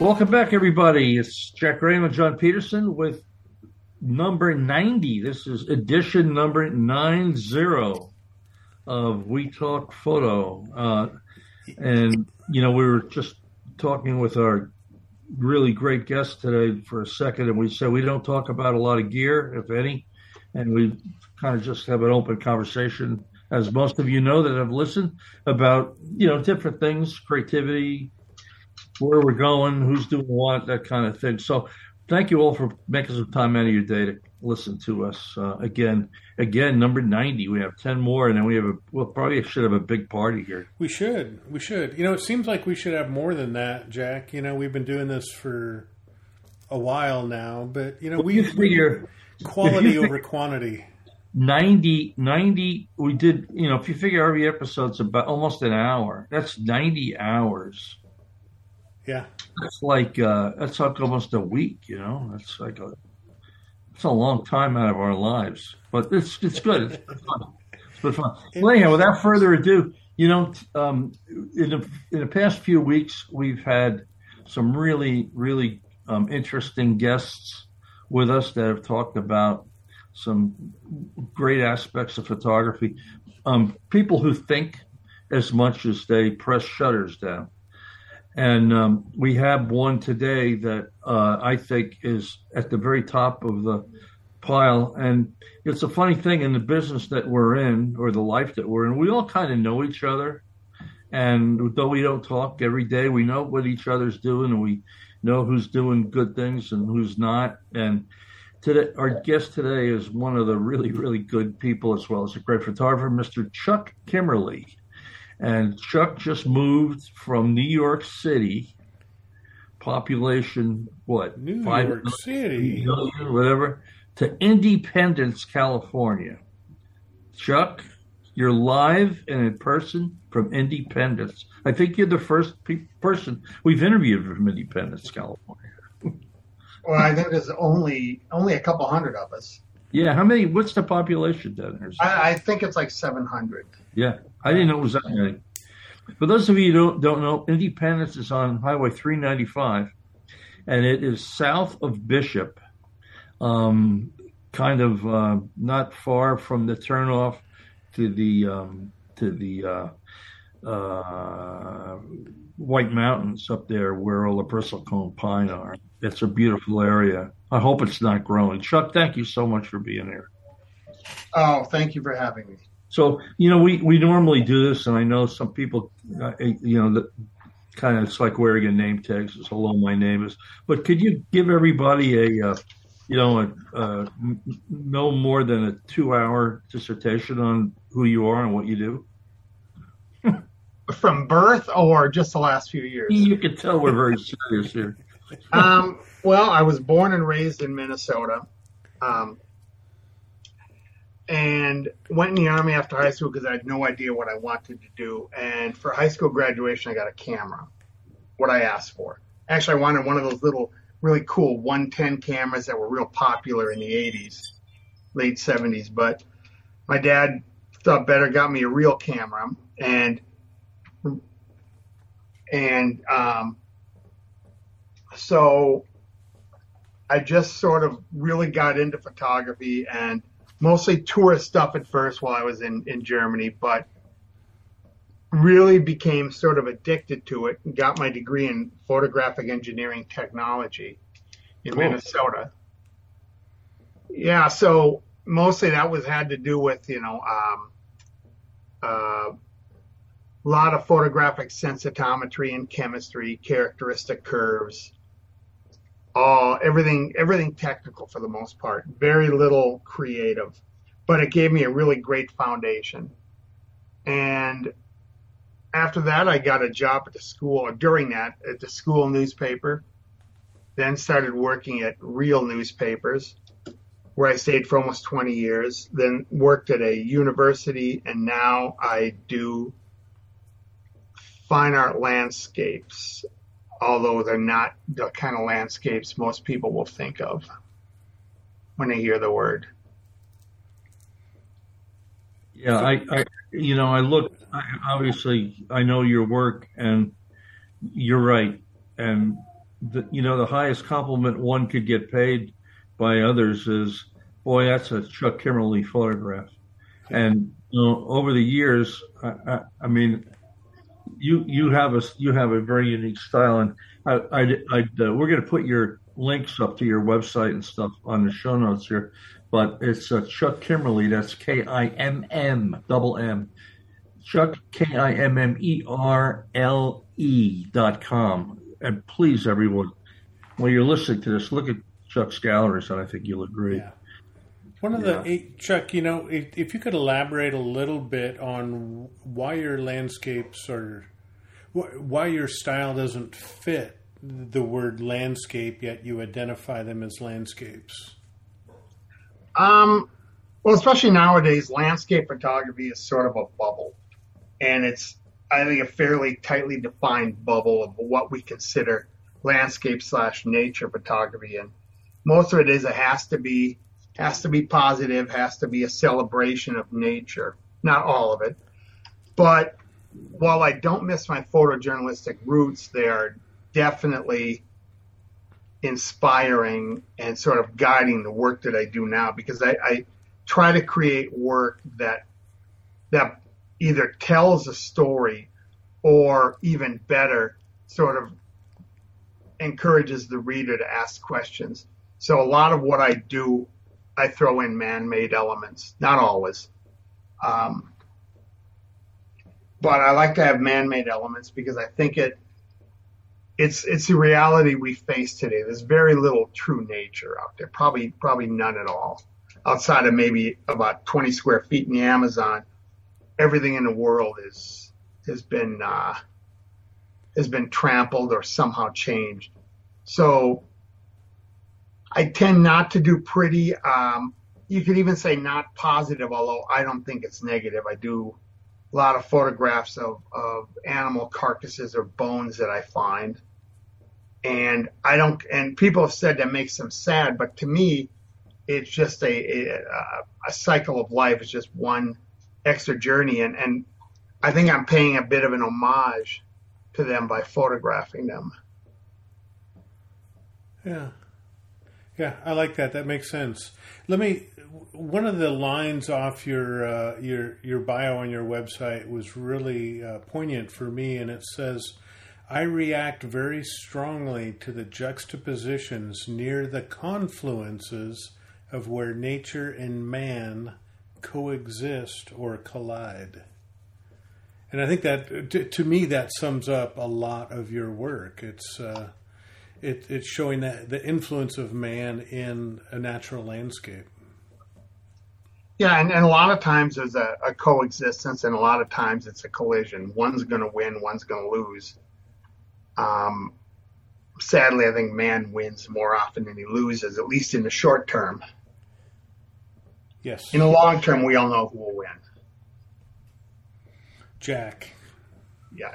Welcome back, everybody. It's Jack Raymond, and John Peterson with number 90. This is edition number 90 of We Talk Photo. Uh, and, you know, we were just talking with our really great guest today for a second, and we said we don't talk about a lot of gear, if any, and we kind of just have an open conversation, as most of you know that have listened, about, you know, different things, creativity, where we're going, who's doing what, that kind of thing. So thank you all for making some time out of your day to listen to us uh, again. Again, number ninety. We have ten more, and then we have a. We'll probably should have a big party here. We should. We should. You know, it seems like we should have more than that, Jack. You know, we've been doing this for a while now, but you know, we figure quality over quantity. 90, 90, we did, you know, if you figure every episode's about almost an hour, that's 90 hours yeah, that's like uh, that's like almost a week. You know, that's like a it's a long time out of our lives, but it's it's good. It's fun. It's good fun. Well, anyhow, without further ado, you know, um, in the in the past few weeks, we've had some really really um, interesting guests with us that have talked about some great aspects of photography. Um, people who think as much as they press shutters down. And um, we have one today that uh, I think is at the very top of the pile. And it's a funny thing in the business that we're in or the life that we're in, we all kind of know each other. And though we don't talk every day, we know what each other's doing and we know who's doing good things and who's not. And today, our guest today is one of the really, really good people as well as a great photographer, Mr. Chuck Kimmerle. And Chuck just moved from New York City, population what? New Five York City, million, whatever, to Independence, California. Chuck, you're live and in person from Independence. I think you're the first pe- person we've interviewed from Independence, California. well, I think there's only only a couple hundred of us. Yeah, how many? What's the population down there? I, I think it's like 700. Yeah, I didn't know it was that many. For those of you who don't, don't know, Independence is on Highway 395, and it is south of Bishop, um, kind of uh, not far from the turnoff to the um, to the uh, uh, White Mountains up there, where all the bristlecone pine are. It's a beautiful area. I hope it's not growing. Chuck, thank you so much for being here. Oh, thank you for having me. So, you know, we, we normally do this, and I know some people, uh, you know, that kind of it's like wearing a name tag says, hello, my name is. But could you give everybody a, uh, you know, a, a, no more than a two hour dissertation on who you are and what you do? From birth or just the last few years? You can tell we're very serious here. um, well, I was born and raised in Minnesota. Um, and went in the army after high school because I had no idea what I wanted to do. And for high school graduation, I got a camera, what I asked for. Actually, I wanted one of those little, really cool 110 cameras that were real popular in the 80s, late 70s. But my dad thought better, got me a real camera, and and um, so I just sort of really got into photography and mostly tourist stuff at first while I was in, in Germany, but really became sort of addicted to it and got my degree in photographic engineering technology in cool. Minnesota. Yeah, so mostly that was had to do with, you know, um, uh, a lot of photographic sensitometry and chemistry, characteristic curves, all everything everything technical for the most part. Very little creative, but it gave me a really great foundation. And after that, I got a job at the school. During that, at the school newspaper. Then started working at real newspapers, where I stayed for almost 20 years. Then worked at a university, and now I do fine art landscapes although they're not the kind of landscapes most people will think of when they hear the word. Yeah, I, I you know, I look, I, obviously, I know your work, and you're right. And the you know the highest compliment one could get paid by others is, boy, that's a Chuck Kimmerle photograph. And you know, over the years, I, I, I mean, you you have a you have a very unique style, and I, I, I uh, we're going to put your links up to your website and stuff on the show notes here. But it's uh, Chuck Kimmerle. That's K I M M double M. Chuck K I M M E R L E dot com. And please, everyone, when you're listening to this, look at Chuck's galleries, and I think you'll agree. Yeah. One of yeah. the Chuck, you know, if, if, you could elaborate a little bit on why your landscapes are, why your style doesn't fit the word landscape, yet you identify them as landscapes. Um, well, especially nowadays, landscape photography is sort of a bubble, and it's I think a fairly tightly defined bubble of what we consider landscape slash nature photography, and most of it is it has to be has to be positive, has to be a celebration of nature. Not all of it. But while I don't miss my photojournalistic roots, they are definitely inspiring and sort of guiding the work that I do now because I, I try to create work that that either tells a story or even better sort of encourages the reader to ask questions. So a lot of what I do I throw in man-made elements, not always. Um, but I like to have man-made elements because I think it it's it's the reality we face today. There's very little true nature out there, probably probably none at all, outside of maybe about 20 square feet in the Amazon. Everything in the world is has been uh, has been trampled or somehow changed. So I tend not to do pretty. Um, you could even say not positive, although I don't think it's negative. I do a lot of photographs of, of animal carcasses or bones that I find. And I don't, and people have said that makes them sad, but to me, it's just a, a, a cycle of life. It's just one extra journey. And, and I think I'm paying a bit of an homage to them by photographing them. Yeah. Yeah, I like that. That makes sense. Let me. One of the lines off your uh, your your bio on your website was really uh, poignant for me, and it says, "I react very strongly to the juxtapositions near the confluences of where nature and man coexist or collide." And I think that to, to me that sums up a lot of your work. It's uh, it, it's showing that the influence of man in a natural landscape. Yeah, and, and a lot of times there's a, a coexistence, and a lot of times it's a collision. One's going to win, one's going to lose. Um, sadly, I think man wins more often than he loses, at least in the short term. Yes. In the long term, we all know who will win. Jack. Yeah.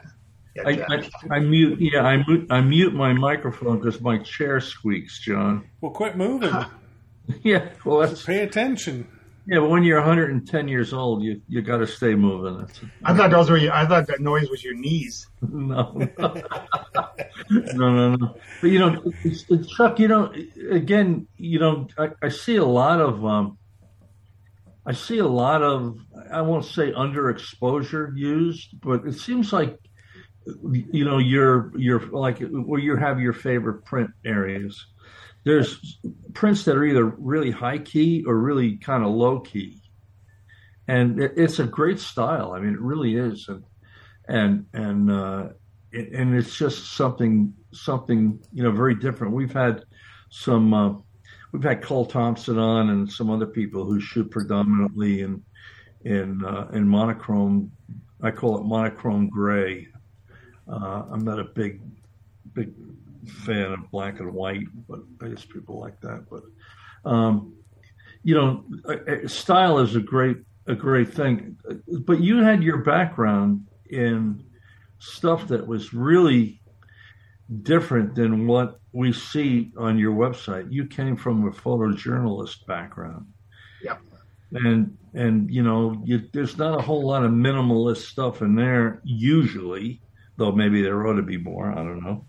Yeah, I, I, I, mute. Yeah, I mute. I mute my microphone because my chair squeaks, John. Well, quit moving. yeah, well, that's, pay attention. Yeah, but when you're 110 years old, you you got to stay moving. That's, I thought those were. Your, I thought that noise was your knees. no, no, no, no. But you know, it's, it's, Chuck. You know, again, you know, I, I see a lot of. Um, I see a lot of. I won't say underexposure used, but it seems like you know your your like where you have your favorite print areas. There's prints that are either really high key or really kind of low key. And it, it's a great style. I mean it really is. And and and uh it, and it's just something something you know very different. We've had some uh, we've had Cole Thompson on and some other people who shoot predominantly in in uh, in monochrome. I call it monochrome gray uh, I'm not a big, big fan of black and white, but I guess people like that. But um, you know, style is a great, a great thing. But you had your background in stuff that was really different than what we see on your website. You came from a photojournalist background. Yep. And and you know, you, there's not a whole lot of minimalist stuff in there usually though maybe there ought to be more. I don't know.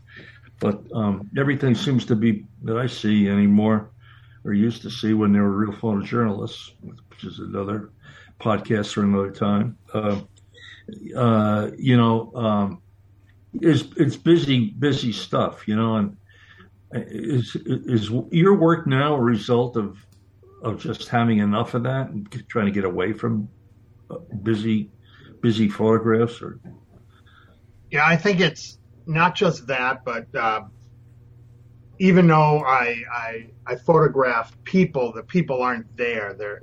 but um, everything seems to be that I see anymore or used to see when they were real photojournalists, which is another podcast for another time. Uh, uh, you know, um, it's it's busy busy stuff, you know, and is is your work now a result of of just having enough of that and trying to get away from uh, busy busy photographs or yeah i think it's not just that but uh, even though I, I i photograph people the people aren't there. They're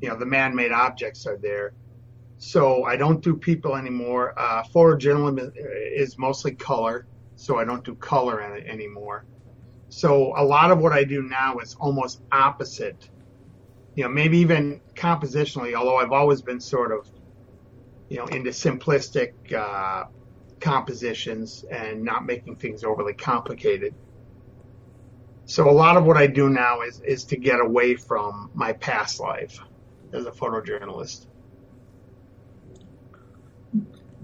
you know the man-made objects are there. So i don't do people anymore. Uh, photojournalism is mostly color so i don't do color in it anymore. So a lot of what I do now is almost opposite. You know, maybe even compositionally, although I've always been sort of, you know, into simplistic uh, compositions and not making things overly complicated. So a lot of what I do now is is to get away from my past life as a photojournalist.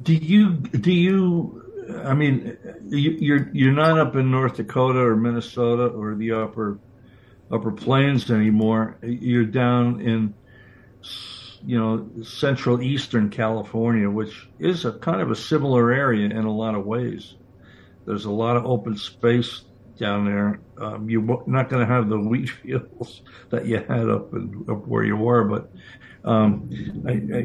Do you do you I mean, you're you're not up in North Dakota or Minnesota or the upper upper plains anymore. You're down in you know central eastern California, which is a kind of a similar area in a lot of ways. There's a lot of open space down there. Um, you're not going to have the wheat fields that you had up, up where you were, but um, I, I,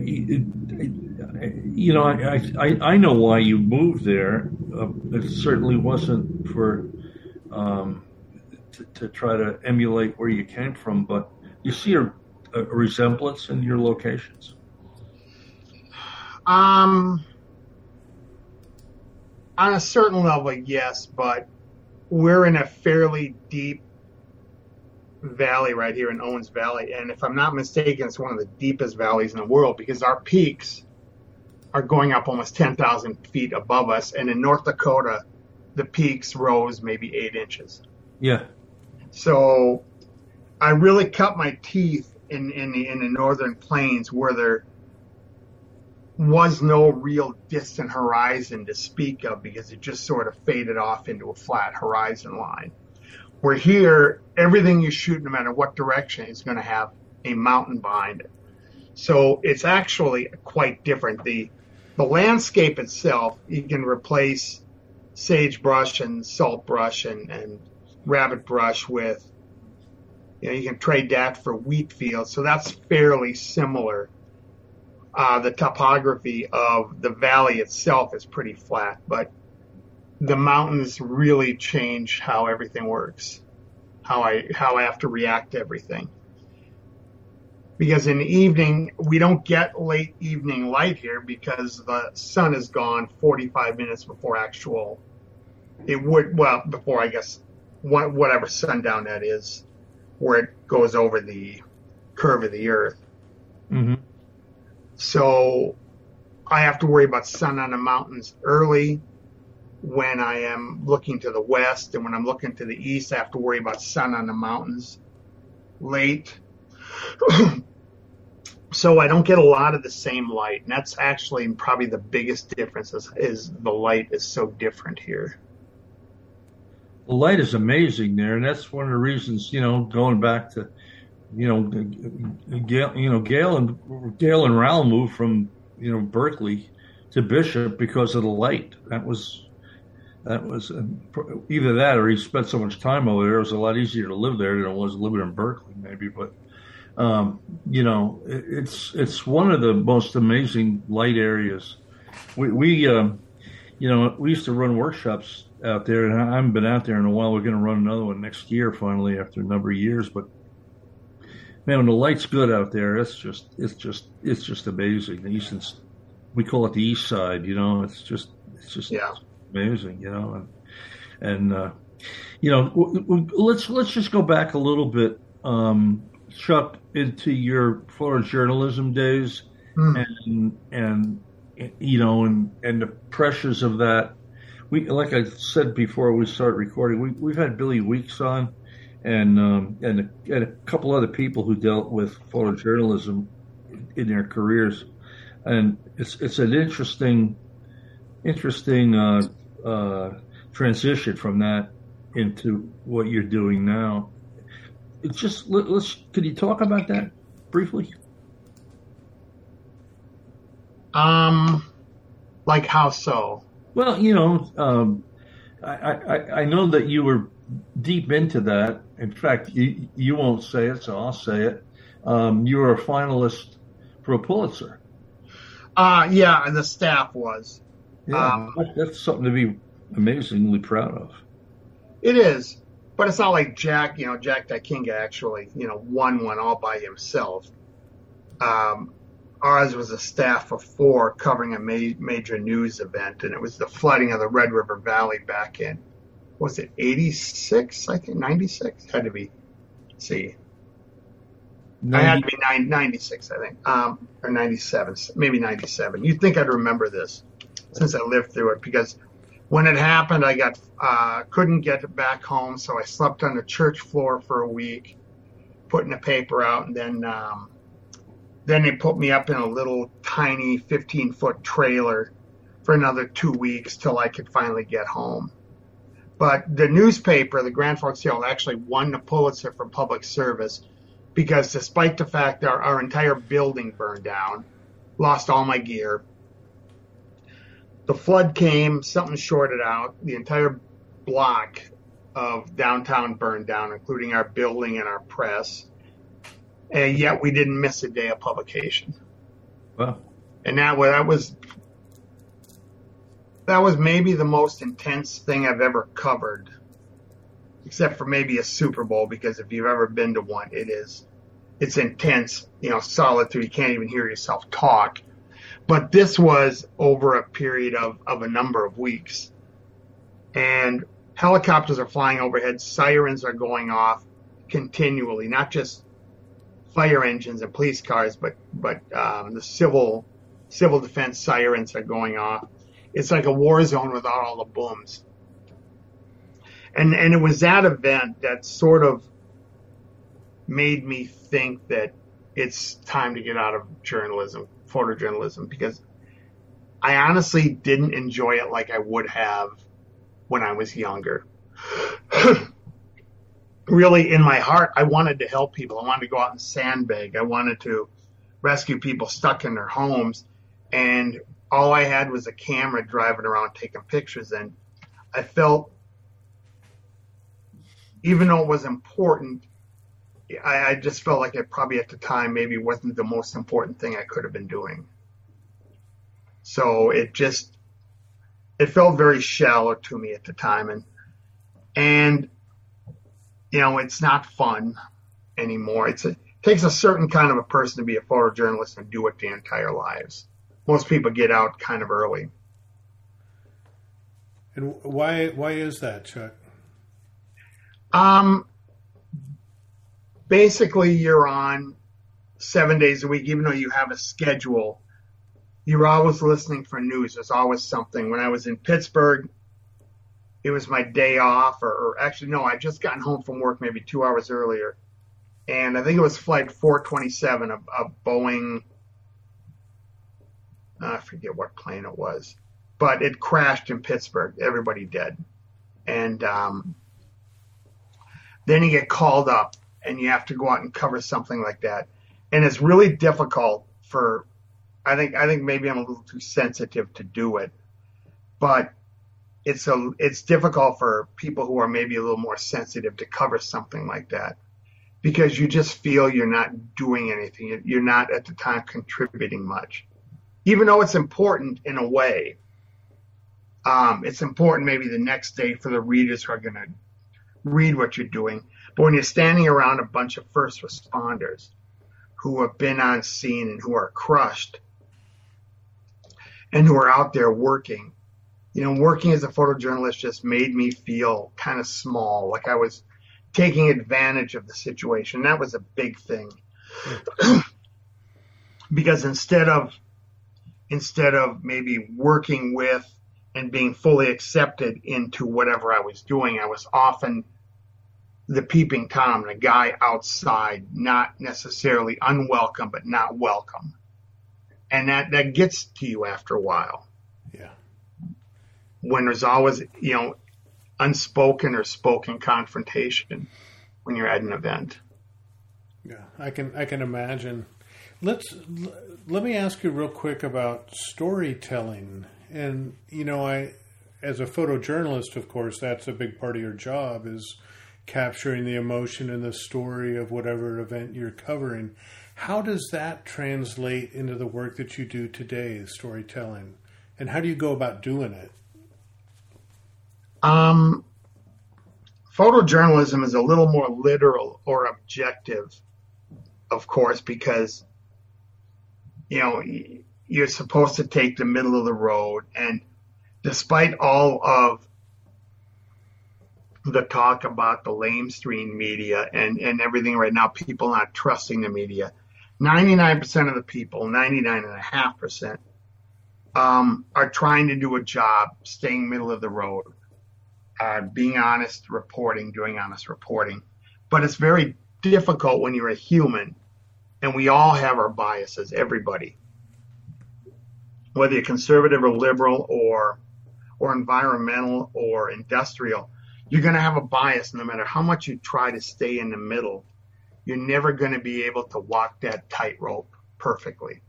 you know, I, I, I know why you moved there. Uh, it certainly wasn't for um, to, to, try to emulate where you came from, but you see a, a resemblance in your locations. Um, on a certain level, yes, but we're in a fairly deep valley right here in Owens Valley. And if I'm not mistaken, it's one of the deepest valleys in the world because our peaks are going up almost 10,000 feet above us. And in North Dakota, the peaks rose maybe eight inches. Yeah. So I really cut my teeth in, in the, in the northern plains where there was no real distant horizon to speak of because it just sort of faded off into a flat horizon line. Where here, everything you shoot, no matter what direction, is going to have a mountain behind it. So it's actually quite different. The the landscape itself, you can replace sagebrush and saltbrush and, and rabbit brush with, you know, you can trade that for wheat fields. So that's fairly similar. Uh, the topography of the valley itself is pretty flat, but the mountains really change how everything works, how I how I have to react to everything. Because in the evening we don't get late evening light here because the sun is gone 45 minutes before actual. It would well before I guess whatever sundown that is, where it goes over the curve of the Earth. Mm-hmm. So I have to worry about sun on the mountains early when I am looking to the west and when I'm looking to the east, I have to worry about sun on the mountains late. so I don't get a lot of the same light. And that's actually probably the biggest difference is, is the light is so different here. The light is amazing there. And that's one of the reasons, you know, going back to, you know, Gail, you know, Gail and Galen Rowell moved from, you know, Berkeley to Bishop because of the light. That was that was uh, either that or he spent so much time over there. It was a lot easier to live there than it was living in Berkeley, maybe. But um, you know, it, it's it's one of the most amazing light areas. We, we um, you know, we used to run workshops out there, and I haven't been out there in a while. We're going to run another one next year, finally, after a number of years. But man, when the light's good out there, it's just it's just it's just amazing. The eastern, we call it the east side. You know, it's just it's just yeah amazing, you know, and and uh, you know, w- w- let's let's just go back a little bit, um, Chuck, into your photojournalism days, mm. and and you know, and and the pressures of that. We, like I said before we start recording, we we've had Billy Weeks on, and um, and a, and a couple other people who dealt with photojournalism in their careers, and it's it's an interesting interesting uh, uh, transition from that into what you're doing now. It's just let, us could you talk about that briefly? Um, like how so? Well, you know, um, I, I I know that you were deep into that. In fact, you you won't say it, so I'll say it. Um, you were a finalist for a Pulitzer. Uh yeah, and the staff was. Yeah, um, that's something to be amazingly proud of. It is, but it's not like Jack. You know, Jack Dykinga actually, you know, won one all by himself. Um, ours was a staff of four covering a ma- major news event, and it was the flooding of the Red River Valley back in was it 86? I think 96 had to be. See, 90. I had to be 96, I think, um, or 97, maybe 97. You'd think I'd remember this since I lived through it because when it happened, I got uh, couldn't get back home, so I slept on the church floor for a week, putting the paper out, and then um, then they put me up in a little tiny 15 foot trailer for another two weeks till I could finally get home. But the newspaper, the Grand Forks Herald, actually won the Pulitzer for public service because despite the fact that our, our entire building burned down, lost all my gear, the flood came, something shorted out, the entire block of downtown burned down, including our building and our press. And yet we didn't miss a day of publication. Wow. And that, that was that was maybe the most intense thing I've ever covered, except for maybe a Super Bowl, because if you've ever been to one, it is, it's intense, you know, solid through, you can't even hear yourself talk. But this was over a period of, of a number of weeks. And helicopters are flying overhead, sirens are going off continually, not just fire engines and police cars, but, but, um, the civil, civil defense sirens are going off it's like a war zone without all the booms. And and it was that event that sort of made me think that it's time to get out of journalism, photojournalism, because I honestly didn't enjoy it like I would have when I was younger. Really, in my heart, I wanted to help people. I wanted to go out and sandbag. I wanted to rescue people stuck in their homes. And all I had was a camera driving around taking pictures, and I felt, even though it was important, I, I just felt like it probably at the time maybe wasn't the most important thing I could have been doing. So it just, it felt very shallow to me at the time, and and you know it's not fun anymore. It's a, it takes a certain kind of a person to be a photojournalist and do it their entire lives most people get out kind of early. And why why is that, Chuck? Um, basically, you're on seven days a week, even though you have a schedule. You're always listening for news. There's always something. When I was in Pittsburgh, it was my day off, or, or actually, no, I just gotten home from work maybe two hours earlier, and I think it was flight 427 of, of Boeing I forget what plane it was, but it crashed in Pittsburgh. Everybody dead. And um, then you get called up and you have to go out and cover something like that. And it's really difficult for, I think, I think maybe I'm a little too sensitive to do it, but it's a, it's difficult for people who are maybe a little more sensitive to cover something like that because you just feel you're not doing anything. You're not at the time contributing much even though it's important in a way, um, it's important maybe the next day for the readers who are going to read what you're doing. But when you're standing around a bunch of first responders who have been on scene and who are crushed and who are out there working, you know, working as a photojournalist just made me feel kind of small, like I was taking advantage of the situation. That was a big thing. because instead of instead of maybe working with and being fully accepted into whatever I was doing. I was often the peeping Tom, the guy outside, not necessarily unwelcome, but not welcome. And that, that gets to you after a while. Yeah. When there's always, you know, unspoken or spoken confrontation when you're at an event. Yeah, I can I can imagine. Let's let me ask you real quick about storytelling. And you know, I as a photojournalist, of course, that's a big part of your job is capturing the emotion and the story of whatever event you're covering. How does that translate into the work that you do today, storytelling? And how do you go about doing it? Um, photojournalism is a little more literal or objective, of course, because you know you're supposed to take the middle of the road, and despite all of the talk about the lamestream media and, and everything right now, people not trusting the media. 99% of the people, 99.5%, um, are trying to do a job, staying middle of the road, uh, being honest, reporting, doing honest reporting. But it's very difficult when you're a human, and we all have our biases, everybody. Whether you're conservative or liberal or or environmental or industrial, you're going to have a bias no matter how much you try to stay in the middle. You're never going to be able to walk that tightrope perfectly.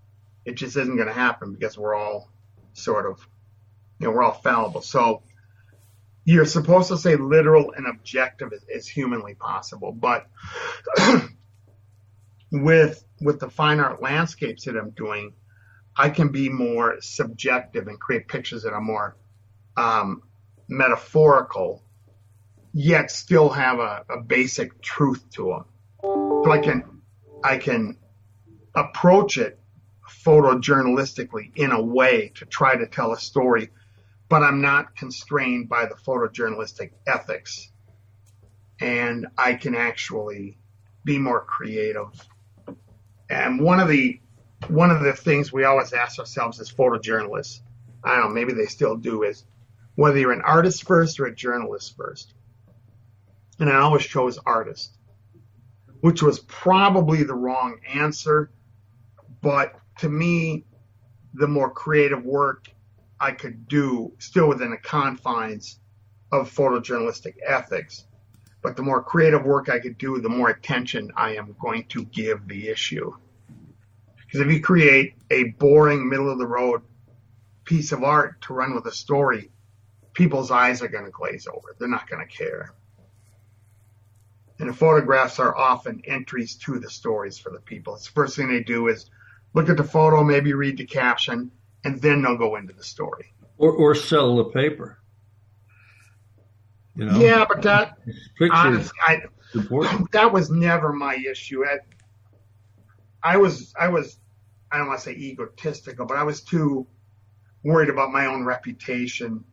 It just isn't going to happen because we're all sort of, you know, we're all fallible. So you're supposed to say literal and objective as, as humanly possible. But with, with the fine art landscapes that I'm doing, I can be more subjective and create pictures that are more um, metaphorical yet still have a, a basic truth to them. So I can, I can approach it photojournalistically in a way to try to tell a story, but I'm not constrained by the photojournalistic ethics. And I can actually be more creative. And one of the, one of the things we always ask ourselves as photojournalists, I don't know, maybe they still do is whether you're an artist first or a journalist first and I always chose artist, which was probably the wrong answer. But to me, the more creative work I could do, still within the confines of photojournalistic ethics, but the more creative work I could do, the more attention I am going to give the issue. Because if you create a boring, middle of the road piece of art to run with a story, people's eyes are going to glaze over. They're not going to care. And the photographs are often entries to the stories for the people. It's the first thing they do is look at the photo, maybe read the caption, and then they'll go into the story. Or, or sell the paper. You know? Yeah, but that honestly, I, that was never my issue. I, I was I was I don't want to say egotistical, but I was too worried about my own reputation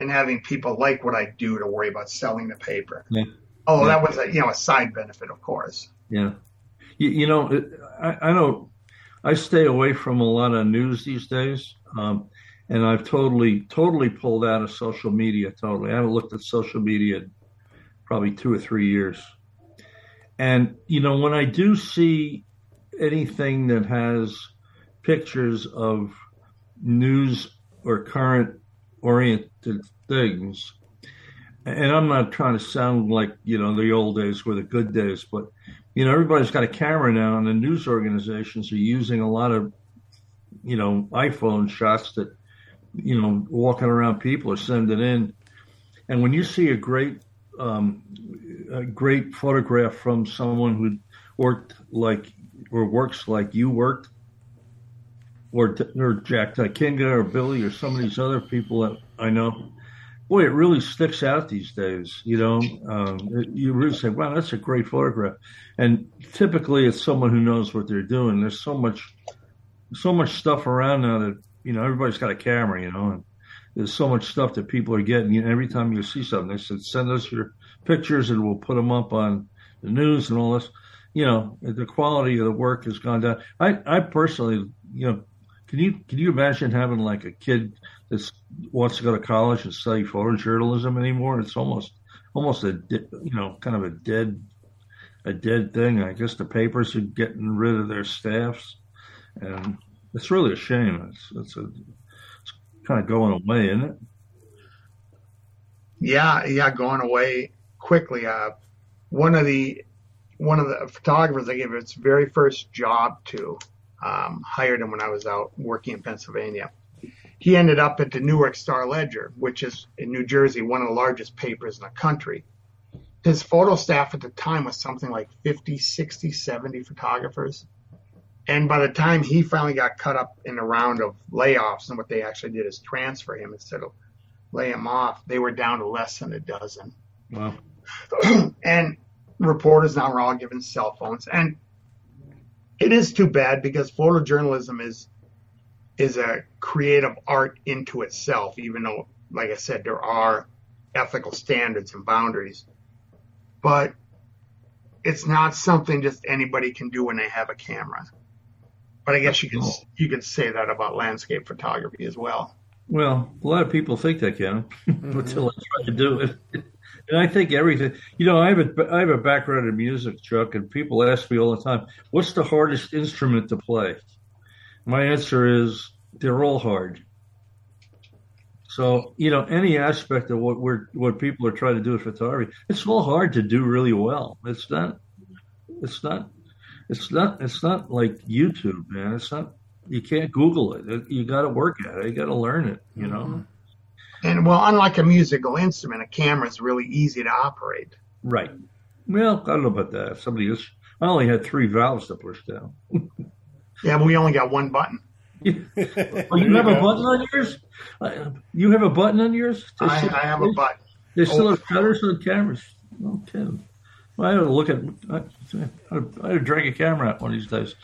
and having people like what I do to worry about selling the paper. Yeah. Oh, yeah. that was a you know a side benefit, of course. Yeah, you, you know, I, I know I stay away from a lot of news these days, um, and I've totally totally pulled out of social media. Totally, I haven't looked at social media probably two or three years. And you know, when I do see anything that has pictures of news or current oriented things, and I'm not trying to sound like you know the old days were the good days, but you know everybody's got a camera now, and the news organizations are using a lot of you know iPhone shots that you know walking around people are sending in, and when you see a great um, a great photograph from someone who worked like or works like you worked, or or Jack Kinga or Billy or some of these other people that I know boy, it really sticks out these days. You know, um, you really say, "Wow, that's a great photograph." And typically, it's someone who knows what they're doing. There's so much, so much stuff around now that you know everybody's got a camera. You know, and there's so much stuff that people are getting. You know, every time you see something, they said, "Send us your pictures, and we'll put them up on the news and all this." You know, the quality of the work has gone down. I, I personally, you know, can you can you imagine having like a kid that wants to go to college and study photojournalism anymore? It's almost almost a you know kind of a dead a dead thing. I guess the papers are getting rid of their staffs, and it's really a shame. It's it's a it's kind of going away, isn't it? yeah, yeah, going away quickly. Uh, one of the one of the photographers I gave its very first job to um, hired him when I was out working in Pennsylvania. He ended up at the Newark Star Ledger, which is in New Jersey, one of the largest papers in the country. His photo staff at the time was something like 50, 60, 70 photographers. And by the time he finally got cut up in a round of layoffs, and what they actually did is transfer him instead of lay him off, they were down to less than a dozen. Wow. and reporters now are all given cell phones. And it is too bad because photojournalism is is a creative art into itself, even though, like I said, there are ethical standards and boundaries. But it's not something just anybody can do when they have a camera. But I guess you could you could say that about landscape photography as well. Well, a lot of people think they can until they try to do it. And I think everything, you know, I have a I have a background in music, Chuck, and people ask me all the time, "What's the hardest instrument to play?" My answer is they're all hard. So you know, any aspect of what we're what people are trying to do with photography, it's all hard to do really well. It's not. It's not. It's not. It's not like YouTube, man. It's not. You can't Google it. You got to work at it. You got to learn it. You know. Mm-hmm. And well, unlike a musical instrument, a camera is really easy to operate. Right. Well, I don't know about that. Somebody just, I only had three valves to push down. yeah, but we only got one button. well, you have a button on yours? Uh, you have a button on yours? I, I, have a button. They still oh. have shutters on cameras. Okay. Well, I ought to look at. I, I ought to drag a camera out one of these days.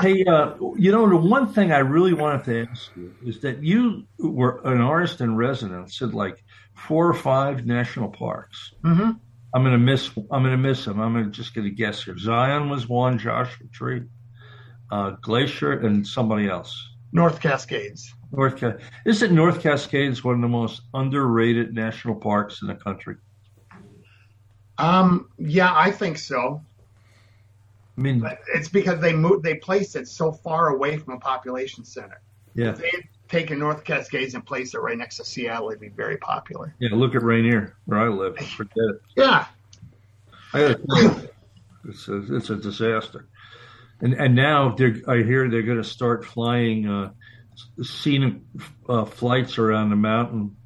Hey, uh, you know, the one thing I really wanted to ask you is that you were an artist in residence at like four or five national parks. Mm-hmm. I'm gonna miss. I'm gonna miss them. I'm gonna just gonna guess here. Zion was one. Joshua Tree, uh, Glacier, and somebody else. North Cascades. North Cas- Isn't North Cascades one of the most underrated national parks in the country? Um. Yeah, I think so. I mean, but it's because they moved, they placed it so far away from a population center. Yeah. If they had taken North Cascades and placed it right next to Seattle, it'd be very popular. Yeah, look at Rainier, where I live. Forget it. Yeah. I gotta it's a, it's a disaster. And and now I hear they're going to start flying uh, scenic uh, flights around the mountain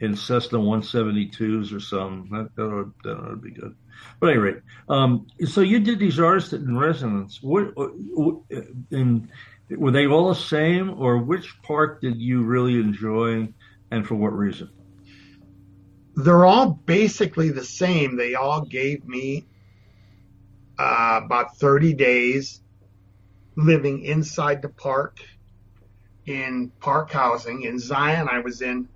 in Cessna 172s or something. That that would, that would be good. But anyway, um, so you did these artists in residence. What, what and were they all the same, or which part did you really enjoy, and for what reason? They're all basically the same. They all gave me uh, about 30 days living inside the park in park housing. In Zion, I was in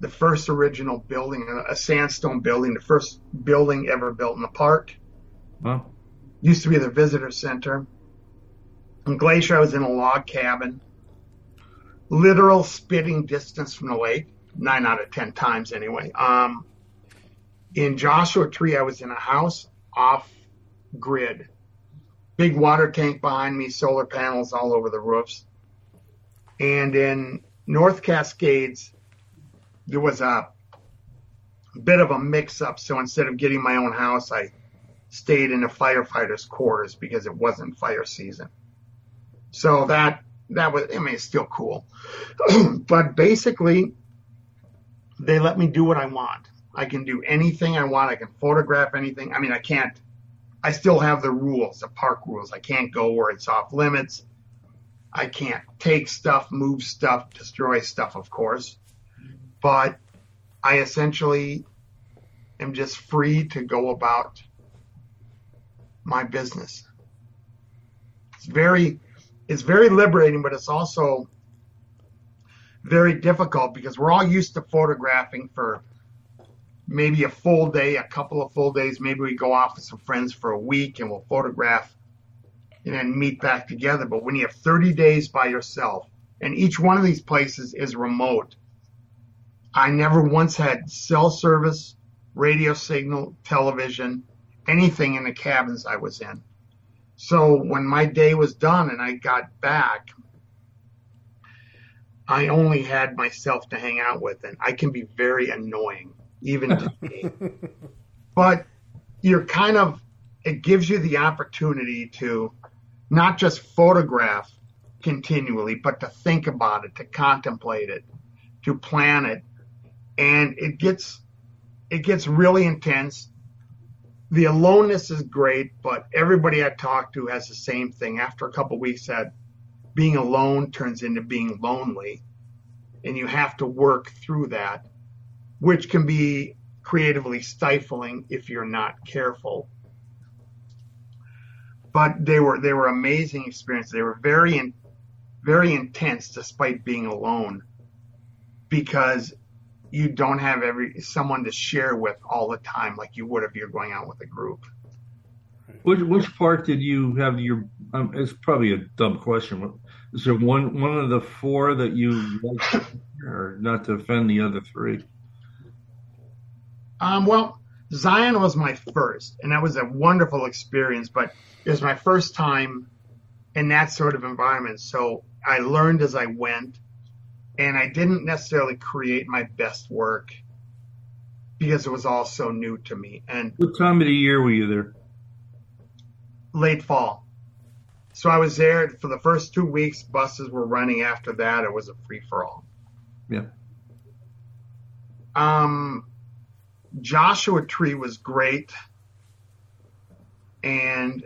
the first original building, a sandstone building, the first building ever built in the park. Wow. Used to be the visitor center. In Glacier, I was in a log cabin, literal spitting distance from the lake, nine out of ten times anyway. Um, in Joshua Tree, I was in a house off grid, big water tank behind me, solar panels all over the roofs. And in North Cascades, there was a bit of a mix up. So instead of getting my own house, I stayed in a firefighter's quarters because it wasn't fire season. So that, that was, I mean, it's still cool. but basically, they let me do what I want. I can do anything I want. I can photograph anything. I mean, I can't, I still have the rules, the park rules. I can't go where it's off limits. I can't take stuff, move stuff, destroy stuff, of course but I essentially am just free to go about my business. It's very, it's very liberating, but it's also very difficult because we're all used to photographing for maybe a full day, a couple of full days. Maybe we go off with some friends for a week and we'll photograph and then meet back together. But when you have 30 days by yourself and each one of these places is remote, I never once had cell service, radio signal, television, anything in the cabins I was in. So when my day was done and I got back, I only had myself to hang out with, and I can be very annoying. Even. But you're kind of, it gives you the opportunity to not just photograph continually, but to think about it, to contemplate it, to plan it. And it gets, it gets really intense. The aloneness is great, but everybody I talk to has the same thing. After a couple weeks that being alone turns into being lonely and you have to work through that, which can be creatively stifling if you're not careful. But they were they were amazing experiences. They were very in, very intense despite being alone because you don't have every someone to share with all the time like you would if you're going out with a group. Which which part did you have your? Um, it's probably a dumb question. Is there one one of the four that you or not to offend the other three? Um, well, Zion was my first, and that was a wonderful experience. But it was my first time in that sort of environment, so I learned as I went, and I didn't necessarily create my best work because it was all so new to me. And what time of the year were you there? Late fall. So I was there for the first two weeks. Buses were running. After that, it was a free for all. Yeah. Um, Joshua Tree was great, and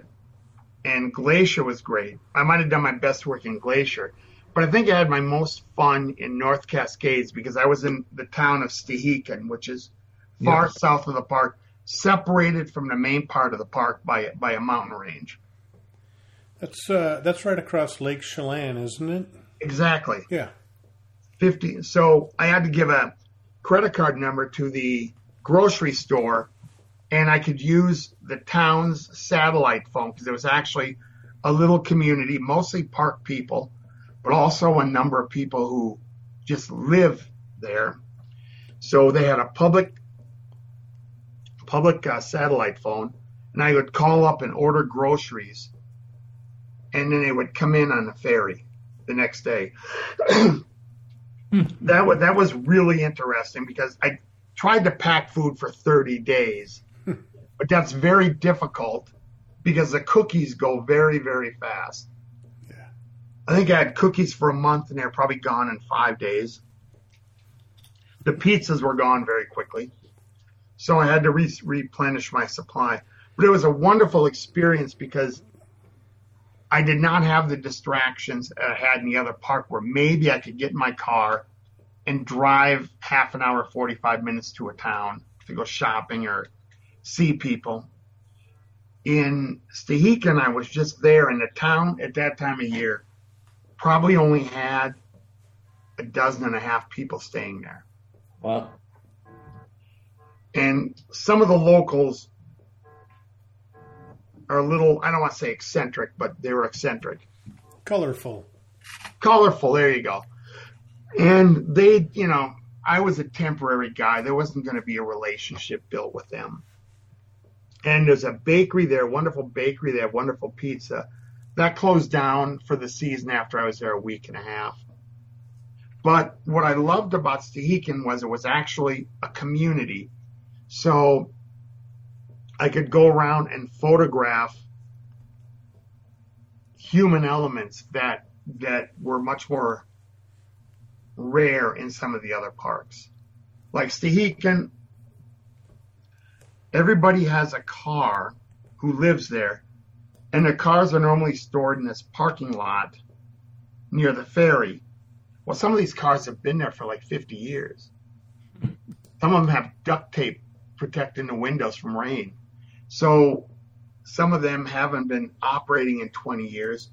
and Glacier was great. I might have done my best work in Glacier, but I think I had my most fun in North Cascades because I was in the town of Stehekin, which is far yeah. south of the park, separated from the main part of the park by by a mountain range. That's uh, that's right across Lake Chelan, isn't it? Exactly. Yeah. Fifty. So I had to give a credit card number to the grocery store and I could use the town's satellite phone because it was actually a little community, mostly park people, but also a number of people who just live there. So they had a public public uh, satellite phone, and I would call up and order groceries, and then they would come in on the ferry the next day. that was that was really interesting because I tried to pack food for 30 days, but that's very difficult because the cookies go very, very fast. Yeah. I think I had cookies for a month and they're probably gone in five days. The pizzas were gone very quickly. So I had to re- replenish my supply. But it was a wonderful experience because I did not have the distractions I had in the other park where maybe I could get in my car and drive half an hour, 45 minutes to a town to go shopping or see people. In Stehekin, I was just there, and the town at that time of year probably only had a dozen and a half people staying there. Wow. And some of the locals are a little, I don't want to say eccentric, but they were eccentric. Colorful. Colorful, there you go. And they, you know, I was a temporary guy. There wasn't going to be a relationship built with them. And there's a bakery there, wonderful bakery. They have wonderful pizza. That closed down for the season after I was there a week and a half. But what I loved about Stehekin was it was actually a community. So I could go around and photograph human elements that that were much more rare in some of the other parks. Like Stehekin, everybody has a car who lives there, and the cars are normally stored in this parking lot near the ferry. Well, some of these cars have been there for like 50 years. Some of them have duct tape protecting the windows from rain. So some of them haven't been operating in 20 years.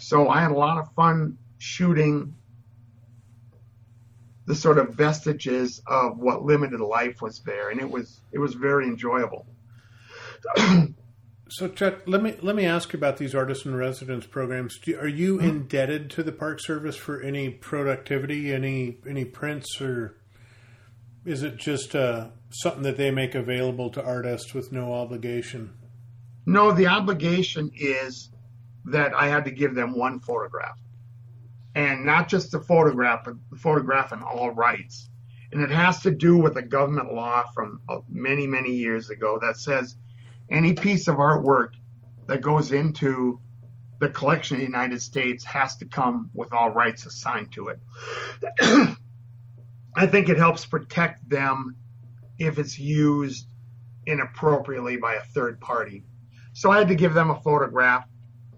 So I had a lot of fun shooting the sort of vestiges of what limited life was there, and it was it was very enjoyable. so, Chet, let me let me ask you about these artist in residence programs. Do, are you mm-hmm. indebted to the Park Service for any productivity, any any prints, or is it just uh, something that they make available to artists with no obligation? No, the obligation is that I had to give them one photograph and not just the photograph, but the photograph in all rights. And it has to do with a government law from uh, many, many years ago that says any piece of artwork that goes into the collection of the United States has to come with all rights assigned to it. I think it helps protect them if it's used inappropriately by a third party. So I had to give them a photograph.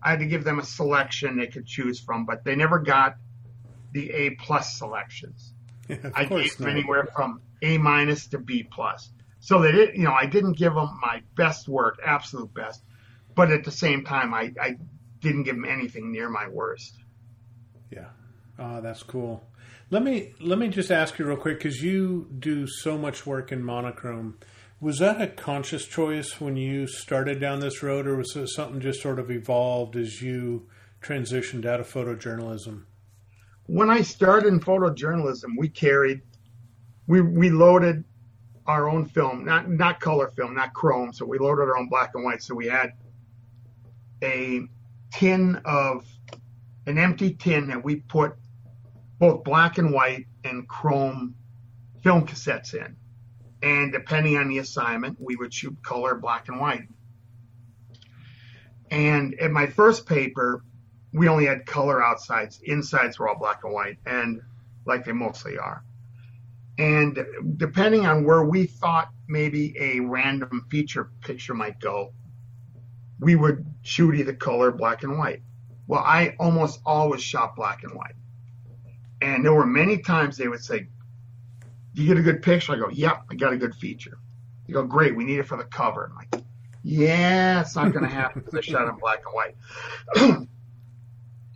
I had to give them a selection they could choose from, but they never got the A plus selections. Yeah, I gave them anywhere from A minus to B plus. So they did, you know, I didn't give them my best work, absolute best, but at the same time, I, I didn't give them anything near my worst. Yeah, uh, that's cool. Let me let me just ask you real quick because you do so much work in monochrome. Was that a conscious choice when you started down this road, or was it something just sort of evolved as you transitioned out of photojournalism? When I started in photojournalism, we carried, we we loaded our own film, not not color film, not chrome. So we loaded our own black and white. So we had a tin of an empty tin that we put both black and white and chrome film cassettes in. And depending on the assignment, we would shoot color, black and white. And in my first paper, we only had color outsides. Insides were all black and white, and like they mostly are. And depending on where we thought maybe a random feature picture might go, we would shoot either color, black and white. Well, I almost always shot black and white. And there were many times they would say, You get a good picture? I go, Yep, I got a good feature. They go, Great, we need it for the cover. I'm like, Yeah, it's not going to happen because I shot in black and white.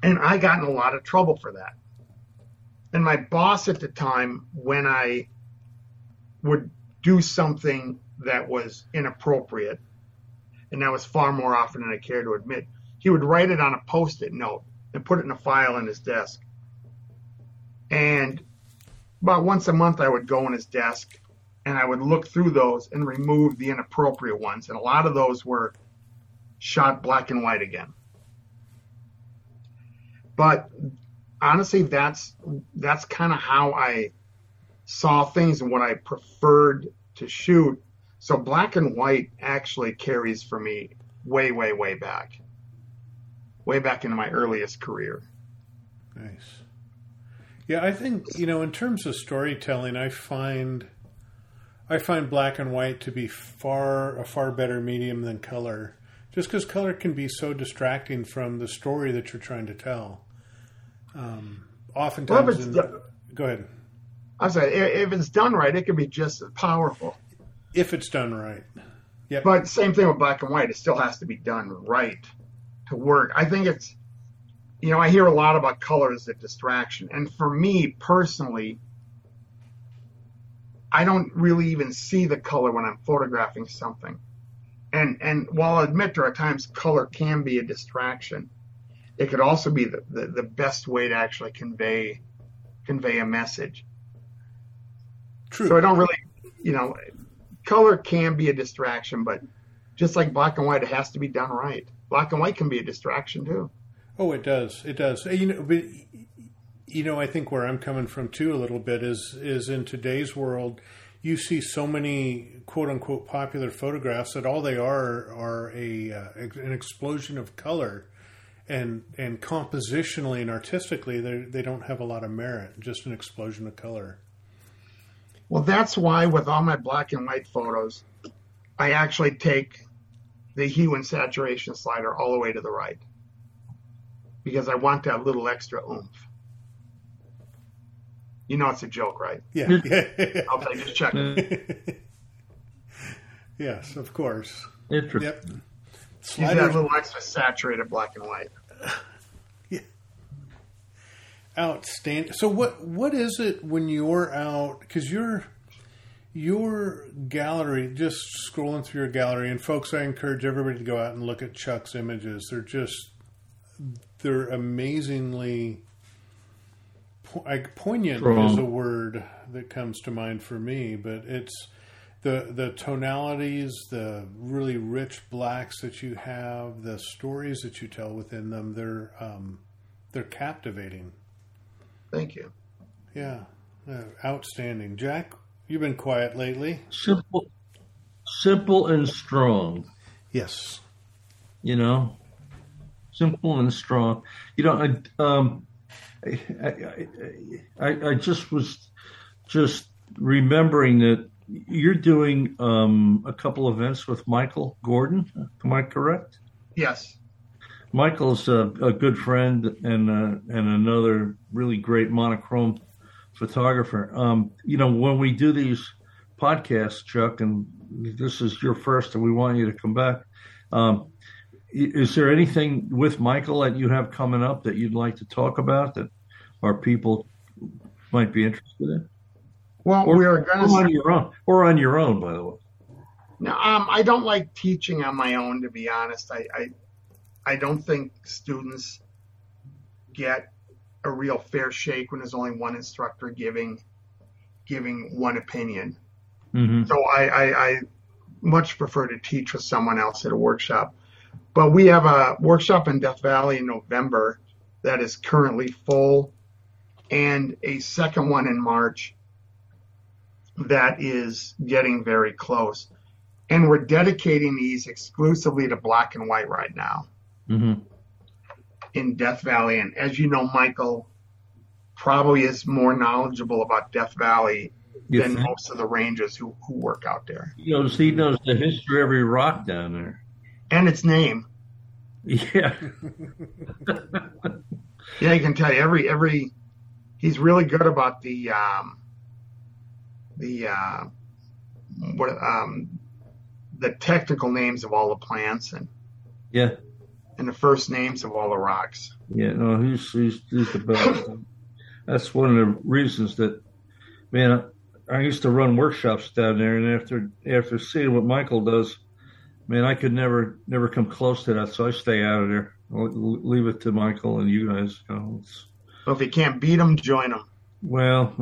and I got in a lot of trouble for that. And my boss at the time, when I would do something that was inappropriate, and that was far more often than I care to admit, he would write it on a post it note and put it in a file in his desk. And about once a month, I would go in his desk and I would look through those and remove the inappropriate ones. And a lot of those were shot black and white again. But honestly, that's that's kind of how I saw things and what I preferred to shoot. So black and white actually carries for me way, way, way back, way back into my earliest career. Nice. Yeah, I think you know, in terms of storytelling, I find I find black and white to be far a far better medium than color, just because color can be so distracting from the story that you're trying to tell. Um, oftentimes, Well, in- done- go ahead. I said, if it's done right, it can be just powerful. If it's done right, yeah. But same thing with black and white. It still has to be done right to work. I think it's, you know, I hear a lot about color as a distraction. And for me personally, I don't really even see the color when I'm photographing something. And, and while I admit there are times color can be a distraction, it could also be the, the, the best way to actually convey, convey a message. True. So I don't really, you know, color can be a distraction, but just like black and white, it has to be done right. Black and white can be a distraction too. Oh, it does. It does. You know, but you know, I think where I'm coming from too a little bit is is in today's world, you see so many quote unquote popular photographs that all they are are a uh, an explosion of color, and and compositionally and artistically they they don't have a lot of merit. Just an explosion of color. Well, that's why with all my black and white photos, I actually take the hue and saturation slider all the way to the right because I want that little extra oomph. You know it's a joke, right? Yeah. Okay, just check. yes, of course. Interesting. Yep. Use that Sliders little extra saturated black and white. Yeah. Outstanding. So what what is it when you're out? Because your your gallery, just scrolling through your gallery, and folks, I encourage everybody to go out and look at Chuck's images. They're just they're amazingly like poignant Strong. is a word that comes to mind for me. But it's the the tonalities, the really rich blacks that you have, the stories that you tell within them. They're um, they're captivating. Thank you. Yeah, Uh, outstanding, Jack. You've been quiet lately. Simple, simple and strong. Yes. You know, simple and strong. You know, I um, I, I, I, I just was just remembering that you're doing um, a couple events with Michael Gordon. Am I correct? Yes. Michael's a, a good friend and uh, and another really great monochrome photographer. Um, you know, when we do these podcasts, Chuck, and this is your first, and we want you to come back. Um, is there anything with Michael that you have coming up that you'd like to talk about that our people might be interested in? Well, or, we are going to on your own, or on your own, by the way. No, um, I don't like teaching on my own. To be honest, I, I, I don't think students get a real fair shake when there's only one instructor giving, giving one opinion. Mm-hmm. So I, I, I much prefer to teach with someone else at a workshop. But we have a workshop in Death Valley in November that is currently full, and a second one in March that is getting very close. And we're dedicating these exclusively to black and white right now mm-hmm. in Death Valley. And as you know, Michael probably is more knowledgeable about Death Valley you than think? most of the rangers who, who work out there. He knows, he knows the history of every rock down there. And its name. Yeah. yeah, he can tell you every every he's really good about the um the uh, what um, the technical names of all the plants and yeah, and the first names of all the rocks. Yeah, no, he's he's, he's the best. That's one of the reasons that man, I, I used to run workshops down there, and after after seeing what Michael does, man, I could never never come close to that. So I stay out of there. I'll leave it to Michael and you guys. You know, well, if you can't beat them, join them. Well,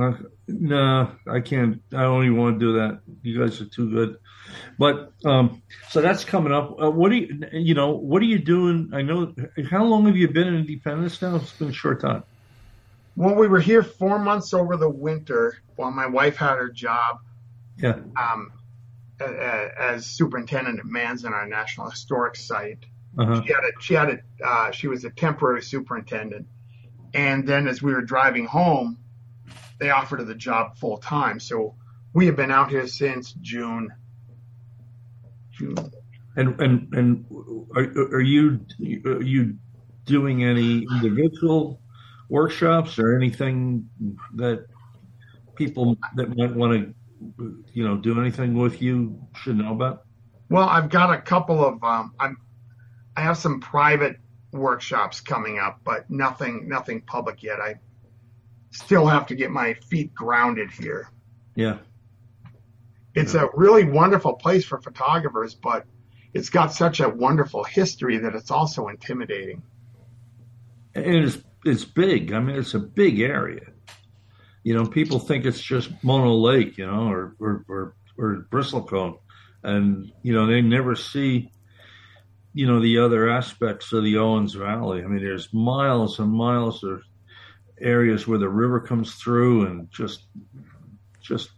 no, I can't. I don't even want to do that. You guys are too good. But um, so that's coming up. Uh, what do you, you know, what are you doing? I know. How long have you been in Independence now? It's been a short time. Well, we were here four months over the winter while my wife had her job. Yeah. Um, as superintendent at Manzanar, our National Historic Site. Uh-huh. She had a, she had a, uh, she was a temporary superintendent. And then as we were driving home, they offered her the job full time. So we have been out here since June. June. And and and are, are you are you doing any individual workshops or anything that people that might want to you know do anything with you should know about? Well, I've got a couple of um, I'm I have some private workshops coming up, but nothing nothing public yet. I still have to get my feet grounded here. Yeah. It's yeah. a really wonderful place for photographers, but it's got such a wonderful history that it's also intimidating. And it's it's big. I mean, it's a big area. You know, people think it's just Mono Lake, you know, or or or, or Bristlecone, and you know they never see, you know, the other aspects of the Owens Valley. I mean, there's miles and miles of areas where the river comes through and just just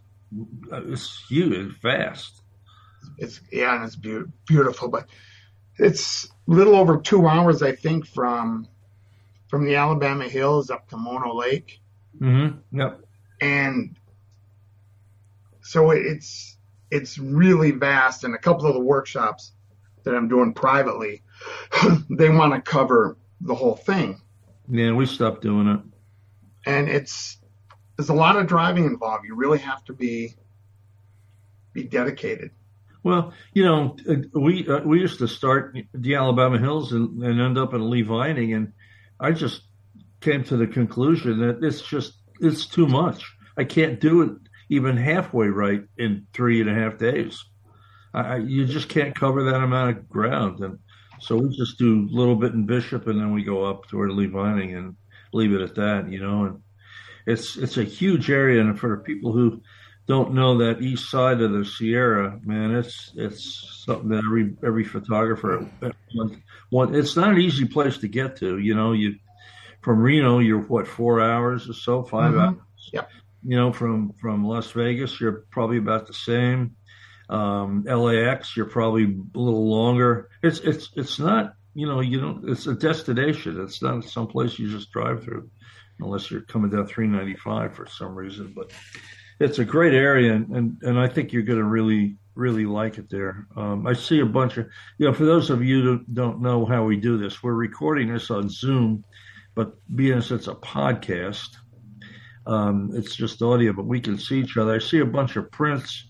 uh, it's huge vast. It's yeah and it's be- beautiful but it's a little over two hours i think from from the alabama hills up to mono lake mm-hmm yep and so it's it's really vast and a couple of the workshops that i'm doing privately they want to cover the whole thing yeah we stopped doing it and it's there's a lot of driving involved. You really have to be be dedicated. Well, you know, we uh, we used to start the Alabama Hills and, and end up in Lee Vining, and I just came to the conclusion that it's just it's too much. I can't do it even halfway right in three and a half days. I, you just can't cover that amount of ground, and so we just do a little bit in Bishop, and then we go up toward Lee Vining, and leave it at that, you know. And it's it's a huge area, and for people who don't know that east side of the Sierra, man, it's it's something that every every photographer want. It's not an easy place to get to, you know. You from Reno, you're what four hours or so, 5 mm-hmm. hours. Yeah. you know, from from Las Vegas, you're probably about the same. Um, LAX, you're probably a little longer. It's it's it's not you know you don't. It's a destination. It's not some place you just drive through, unless you're coming down 395 for some reason. But it's a great area, and and, and I think you're going to really really like it there. Um, I see a bunch of you know. For those of you who don't know how we do this, we're recording this on Zoom, but being as it's a podcast, um, it's just audio, but we can see each other. I see a bunch of prints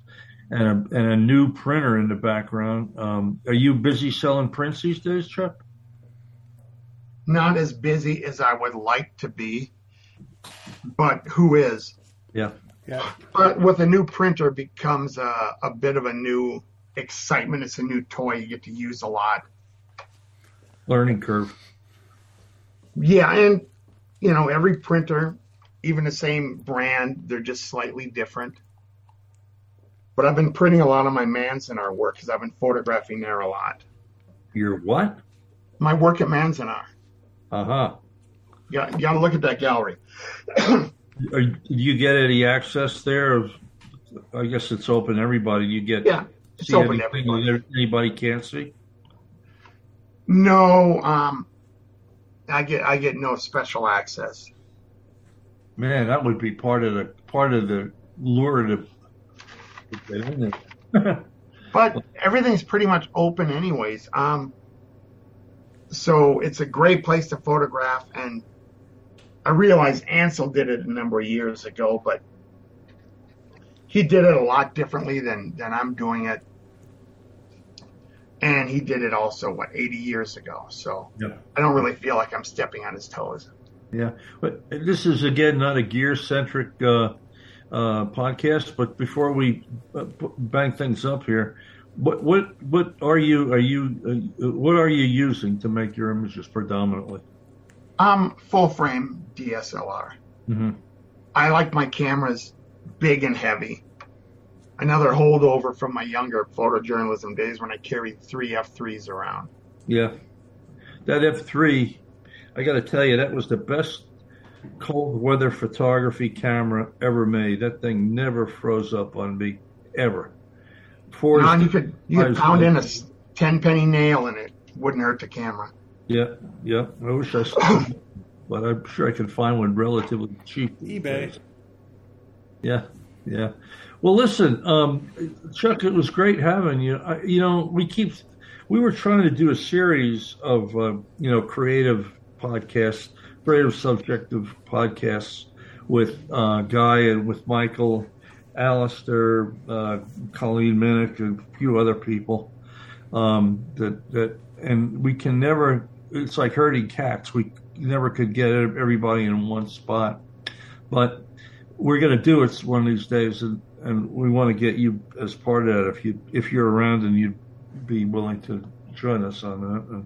and a, and a new printer in the background. Um, are you busy selling prints these days, Chuck? Not as busy as I would like to be, but who is? Yeah. Yeah. But with a new printer becomes a, a bit of a new excitement. It's a new toy you get to use a lot. Learning curve. Yeah, and you know every printer, even the same brand, they're just slightly different. But I've been printing a lot of my Manzanar work because I've been photographing there a lot. Your what? My work at Manzanar. Uh huh. Yeah, you got to look at that gallery. Do you get any access there? I guess it's open to everybody. You get yeah, it's see open to everybody. anybody can't see. No, um, I get I get no special access. Man, that would be part of the part of the lure to get in there. But everything's pretty much open anyways. Um, so it's a great place to photograph. And I realize Ansel did it a number of years ago, but he did it a lot differently than, than I'm doing it. And he did it also, what, 80 years ago. So Yeah. I don't really feel like I'm stepping on his toes. Yeah, but this is again not a gear centric uh, uh, podcast. But before we uh, bang things up here, what what what are you are you uh, what are you using to make your images predominantly? Um, full frame DSLR. Mm-hmm. I like my cameras big and heavy. Another holdover from my younger photojournalism days when I carried three F3s around. Yeah, that F three, I got to tell you, that was the best cold weather photography camera ever made. That thing never froze up on me ever. Forged- Ron, you could you could pound in a ten penny nail and it wouldn't hurt the camera. Yeah, yeah. I wish I, still, but I'm sure I could find one relatively cheap. eBay. Yeah, yeah. Well, listen, um, Chuck, it was great having you. I, you know, we keep we were trying to do a series of uh, you know creative podcasts, creative subjective podcasts with uh, Guy and with Michael, Alistair, uh, Colleen Miniuk, and a few other people. Um, that that and we can never. It's like herding cats. We never could get everybody in one spot, but we're going to do it one of these days, and, and we want to get you as part of that. If you if you're around and you'd be willing to join us on that, and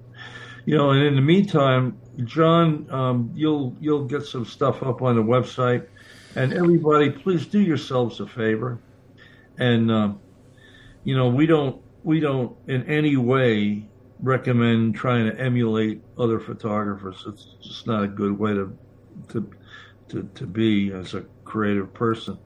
you know, and in the meantime, John, um, you'll you'll get some stuff up on the website, and everybody, please do yourselves a favor, and um, you know, we don't we don't in any way recommend trying to emulate other photographers. It's just not a good way to to to, to be as a creative person.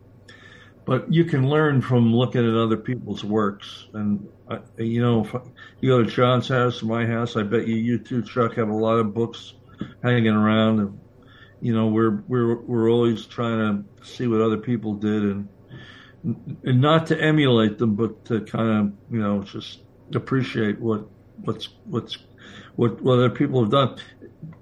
But you can learn from looking at other people's works, and uh, you know, if you go to John's house, my house, I bet you, you too, Chuck, have a lot of books hanging around, and you know, we're we're we're always trying to see what other people did, and and not to emulate them, but to kind of you know just appreciate what what's what's what what other people have done.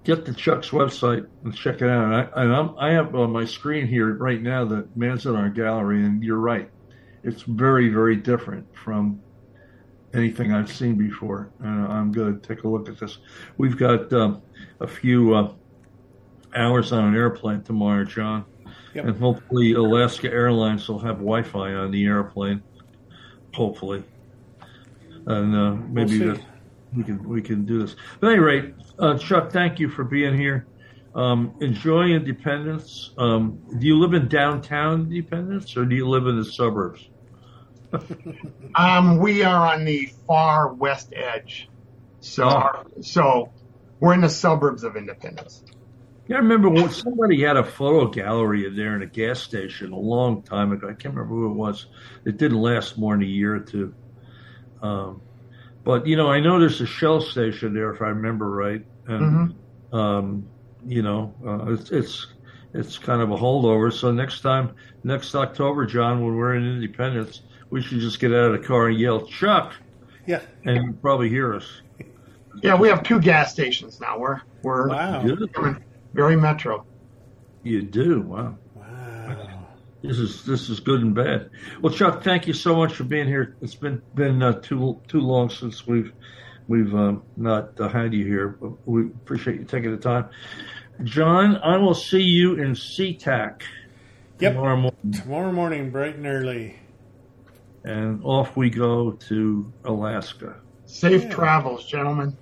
Get to Chuck's website and check it out. And I, and I'm, I have on my screen here right now the Manzanar Gallery, and you're right, it's very very different from anything I've seen before. And I'm going to take a look at this. We've got um, a few uh, hours on an airplane tomorrow, John. Yep. And hopefully Alaska Airlines will have Wi-Fi on the airplane. Hopefully, and uh, maybe We'll. We can we can do this. But at any rate, uh, Chuck, thank you for being here. Um, enjoy Independence. Um, do you live in downtown Independence or do you live in the suburbs? Um, we are on the far west edge, so Oh. so we're in the suburbs of Independence. Yeah, I remember when somebody had a photo gallery in there in a gas station a long time ago. I can't remember who it was. It didn't last more than a year or two. Um, but you know, I know there's a Shell station there, if I remember right, and Mm-hmm. um, you know, uh, it's it's it's kind of a holdover. So next time, next October, John, when we're in Independence, we should just get out of the car and yell "Chuck," Yeah. and you'll probably hear us. Yeah, we have two gas stations now. We're we're Wow. You do. becoming very metro. You do. Wow. Wow. This is this is good and bad. Well, Chuck, thank you so much for being here. It's been been uh, too too long since we've we've um, not uh, had you here. But we appreciate you taking the time. John, I will see you in SeaTac Yep. tomorrow morning, Tomorrow morning, bright and early. and off we go to Alaska. Safe Yeah. travels, gentlemen.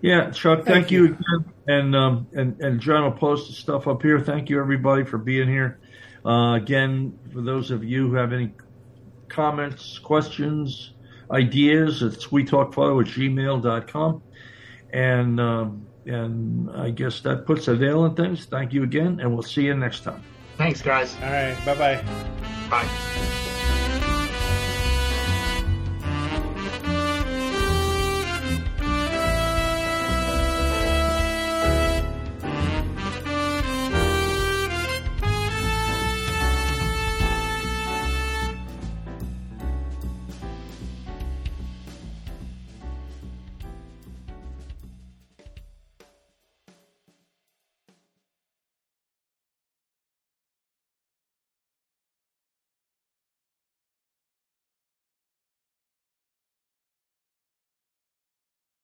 Yeah, Chuck, thank, Thank you. you. again, and um, and and John will post the stuff up here. Thank you everybody for being here. Uh, again, for those of you who have any comments, questions, ideas, it's we talk photo at gmail.com. And um, and I guess that puts a nail in things. Thank you again, and we'll see you next time. Thanks, guys. All right. Bye bye. Bye.